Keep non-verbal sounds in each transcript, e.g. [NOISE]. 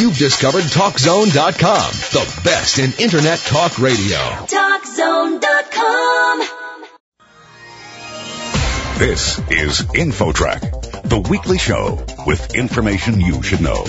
You've discovered TalkZone.com, the best in Internet talk radio. TalkZone.com. This is InfoTrak, the weekly show with information you should know.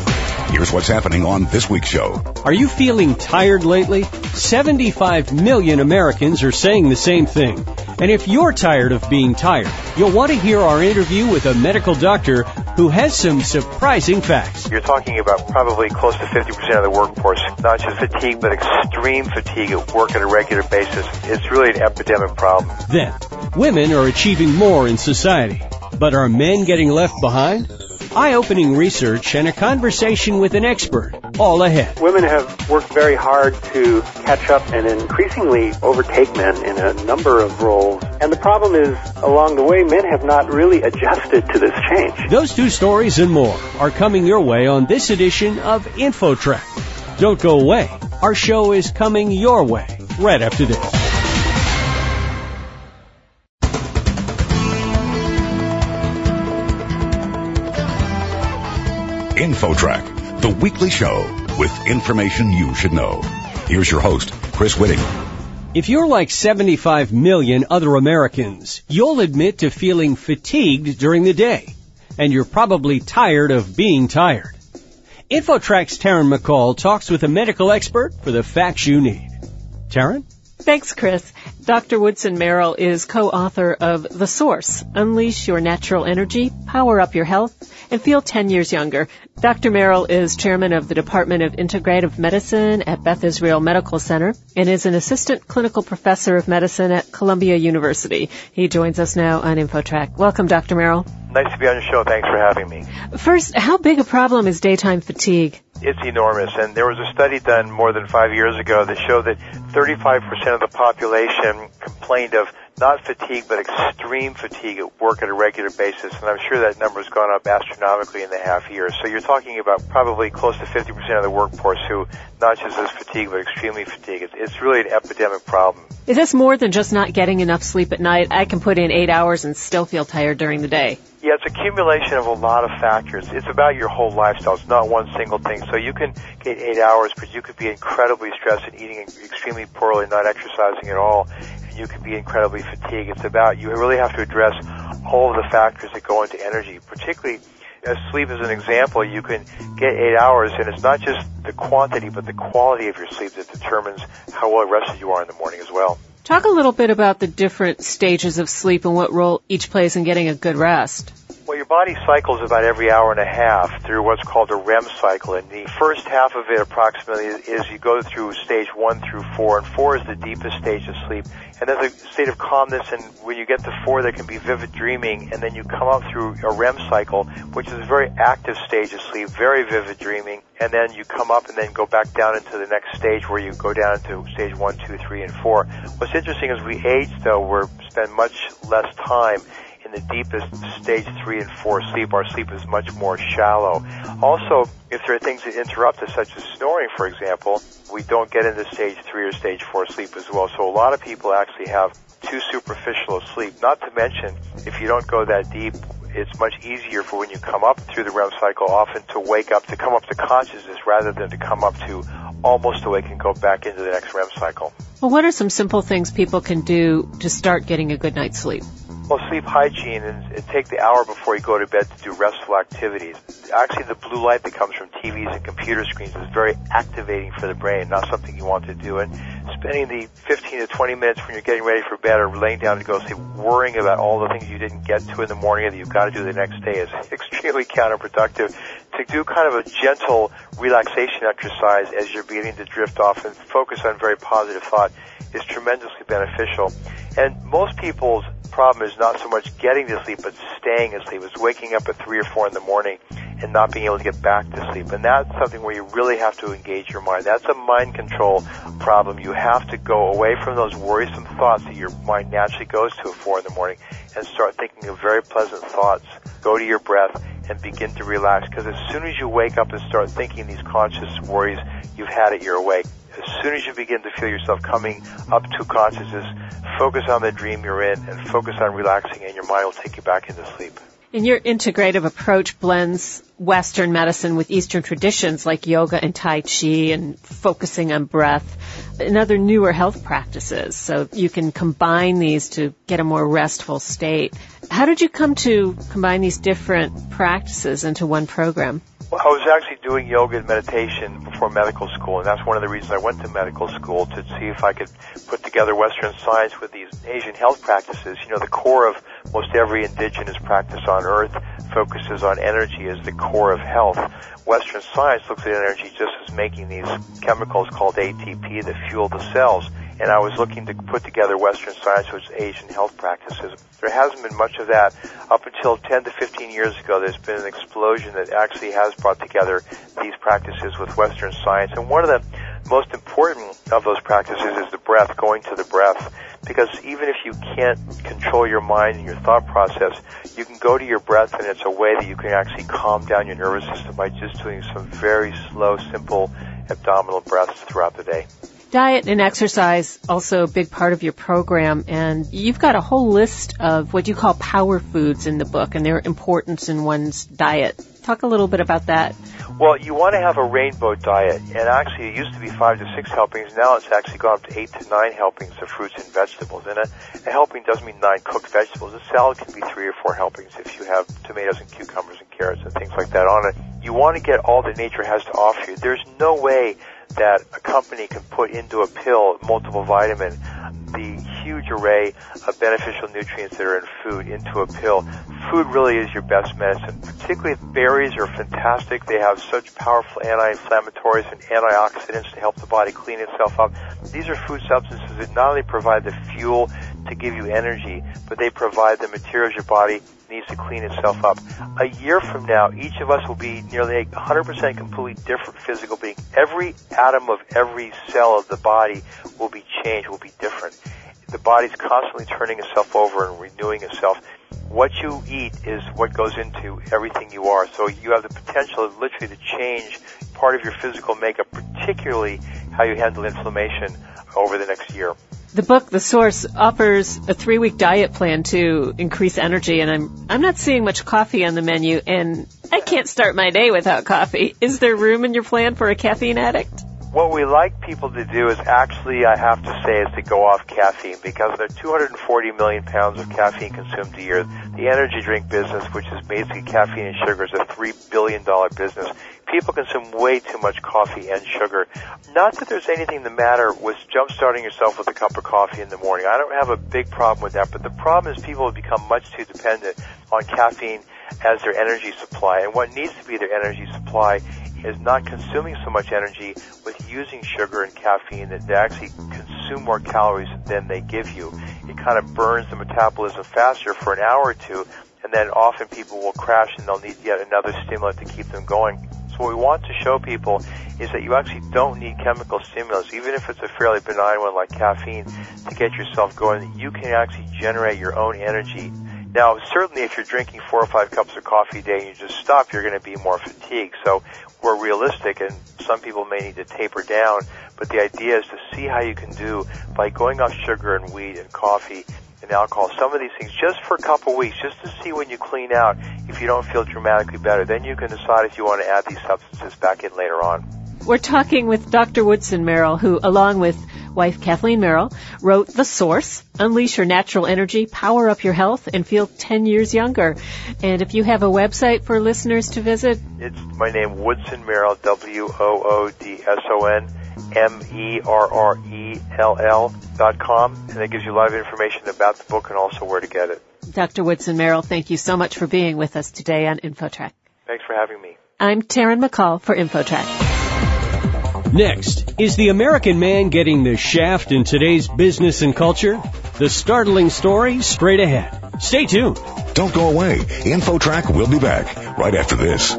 Here's what's happening on this week's show. Are you feeling tired lately? 75 million Americans are saying the same thing. And if you're tired of being tired, you'll want to hear our interview with a medical doctor who has some surprising facts. You're talking about probably close to 50% of the workforce, not just fatigue, but extreme fatigue at work on a regular basis. It's really an epidemic problem. Then, women are achieving more in society. But are men getting left behind? Eye-opening research and a conversation with an expert all ahead. Women have worked very hard to catch up and increasingly overtake men in a number of roles. And the problem is, along the way, men have not really adjusted to this change. Those two stories and more are coming your way on this edition of InfoTrak. Don't go away. Our show is coming your way right after this. InfoTrak, the weekly show with information you should know. Here's your host, Chris Whitting. If you're like 75 million other Americans, you'll admit to feeling fatigued during the day. And you're probably tired of being tired. InfoTrak's Taryn McCall talks with a medical expert for the facts you need. Taryn? Thanks, Chris. Dr. Woodson Merrell is co-author of The Source, Unleash Your Natural Energy, Power Up Your Health, and Feel 10 Years Younger. Dr. Merrell is chairman of the Department of Integrative Medicine at Beth Israel Medical Center and is an assistant clinical professor of medicine at Columbia University. He joins us now on InfoTrak. Welcome, Dr. Merrell. Nice to be on your show. Thanks for having me. First, how big a problem is daytime fatigue? It's enormous, and there was a study done more than five years ago that showed that 35% of the population complained of not fatigue, but extreme fatigue at work at a regular basis, and I'm sure that number has gone up astronomically in the half year. So you're talking about probably close to 50% of the workforce who not just is fatigued, but extremely fatigued. It's, it's really an epidemic problem. Is this more than just not getting enough sleep at night? I can put in eight hours and still feel tired during the day. Yeah, it's accumulation of a lot of factors. It's about your whole lifestyle. It's not one single thing. So you can get eight hours, but you could be incredibly stressed and eating extremely poorly, not exercising at all. You could be incredibly fatigued. It's about, you really have to address all of the factors that go into energy, particularly as sleep as an example, you can get eight hours, and it's not just the quantity, but the quality of your sleep that determines how well rested you are in the morning as well. Talk a little bit about the different stages of sleep and what role each plays in getting a good rest. Well, your body cycles about every hour and a half through what's called a REM cycle, and the first half of it approximately is you go through stage one through four, and four is the deepest stage of sleep. And there's a state of calmness, and when you get to four, there can be vivid dreaming, and then you come up through a REM cycle, which is a very active stage of sleep, very vivid dreaming, and then you come up and then go back down into the next stage where you go down into stage one, two, three, and four. What's interesting is we age, though, we spend much less time in the deepest stage three and four sleep. Our sleep is much more shallow. Also, if there are things that interrupt us, such as snoring, for example, we don't get into stage three or stage four sleep as well. So a lot of people actually have too superficial a sleep. Not to mention, if you don't go that deep, it's much easier for when you come up through the REM cycle often to wake up, to come up to consciousness rather than to come up to almost awake and go back into the next REM cycle. Well, what are some simple things people can do to start getting a good night's sleep? Well, sleep hygiene and, and take the hour before you go to bed to do restful activities. Actually, the blue light that comes from TVs and computer screens is very activating for the brain, not something you want to do. And spending the 15 to 20 minutes when you're getting ready for bed or laying down to go sleep worrying about all the things you didn't get to in the morning that you've got to do the next day is [LAUGHS] extremely counterproductive. To do kind of a gentle relaxation exercise as you're beginning to drift off and focus on very positive thought is tremendously beneficial. And most people's problem is not so much getting to sleep, but staying asleep. It's waking up at three or four in the morning and not being able to get back to sleep. And that's something where you really have to engage your mind. That's a mind control problem. You have to go away from those worrisome thoughts that your mind naturally goes to at four in the morning and start thinking of very pleasant thoughts. Go to your breath and begin to relax. Because as soon as you wake up and start thinking these conscious worries, you've had it, you're awake. As soon as you begin to feel yourself coming up to consciousness, focus on the dream you're in and focus on relaxing and your mind will take you back into sleep. And your integrative approach blends Western medicine with Eastern traditions like yoga and Tai Chi and focusing on breath and other newer health practices. So you can combine these to get a more restful state. How did you come to combine these different practices into one program? Well, I was actually doing yoga and meditation before medical school, and that's one of the reasons I went to medical school to see if I could put together Western science with these Asian health practices. You know, the core of most every indigenous practice on earth focuses on energy as the core of health. Western science looks at energy just as making these chemicals called ATP that fuel the cells and I was looking to put together Western science with Asian health practices. There hasn't been much of that up until 10 to 15 years ago. There's been an explosion that actually has brought together these practices with Western science. And one of the most important of those practices is the breath, going to the breath. Because even if you can't control your mind and your thought process, you can go to your breath and it's a way that you can actually calm down your nervous system by just doing some very slow, simple abdominal breaths throughout the day. Diet and exercise also a big part of your program and you've got a whole list of what you call power foods in the book and their importance in one's diet. Talk a little bit about that. Well, you want to have a rainbow diet, and actually it used to be five to six helpings. Now it's actually gone up to eight to nine helpings of fruits and vegetables. And a, a helping doesn't mean nine cooked vegetables. A salad can be three or four helpings if you have tomatoes and cucumbers and carrots and things like that on it. You want to get all that nature has to offer you. There's no way that a company can put into a pill multiple vitamin, the huge array of beneficial nutrients that are in food into a pill. Food really is your best medicine. Particularly berries are fantastic. They have such powerful anti-inflammatories and antioxidants to help the body clean itself up. These are food substances that not only provide the fuel to give you energy, but they provide the materials your body needs to clean itself up. A year from now, each of us will be nearly 100% completely different physical being. Every atom of every cell of the body will be changed, will be different. The body's constantly turning itself over and renewing itself. What you eat is what goes into everything you are. So you have the potential literally to change part of your physical makeup, particularly how you handle inflammation over the next year. The book, The Source, offers a three week diet plan to increase energy and I'm, I'm not seeing much coffee on the menu and I can't start my day without coffee. Is there room in your plan for a caffeine addict? What we like people to do is actually, I have to say, is to go off caffeine because there are 240 million pounds of caffeine consumed a year. The energy drink business, which is basically caffeine and sugar, is a three billion dollar business people consume way too much coffee and sugar. Not that there's anything the matter with jump starting yourself with a cup of coffee in the morning. I don't have a big problem with that, but the problem is people have become much too dependent on caffeine as their energy supply. And what needs to be their energy supply is not consuming so much energy with using sugar and caffeine that they actually consume more calories than they give you. It kind of burns the metabolism faster for an hour or two, and then often people will crash and they'll need yet another stimulant to keep them going. So what we want to show people is that you actually don't need chemical stimulus, even if it's a fairly benign one like caffeine, to get yourself going. You can actually generate your own energy. Now, certainly if you're drinking four or five cups of coffee a day and you just stop, you're going to be more fatigued. So we're realistic and some people may need to taper down, but the idea is to see how you can do by going off sugar and wheat and coffee alcohol, some of these things just for a couple weeks, just to see when you clean out if you don't feel dramatically better. Then you can decide if you want to add these substances back in later on. We're talking with Dr. Woodson Merrell, who, along with wife Kathleen Merrell, wrote The Source, Unleash Your Natural Energy, Power Up Your Health, and Feel 10 Years Younger. And if you have a website for listeners to visit, it's my name, Woodson Merrell, W-O-O-D-S-O-N M-E-R-R-E-L-L dot com, and it gives you a lot of information about the book and also where to get it. Dr. Woodson Merrell, thank you so much for being with us today on InfoTrak. Thanks for having me. I'm Taryn McCall for InfoTrak. Next, is the American man getting the shaft in today's business and culture? The startling story straight ahead. Stay tuned. Don't go away. InfoTrak will be back right after this.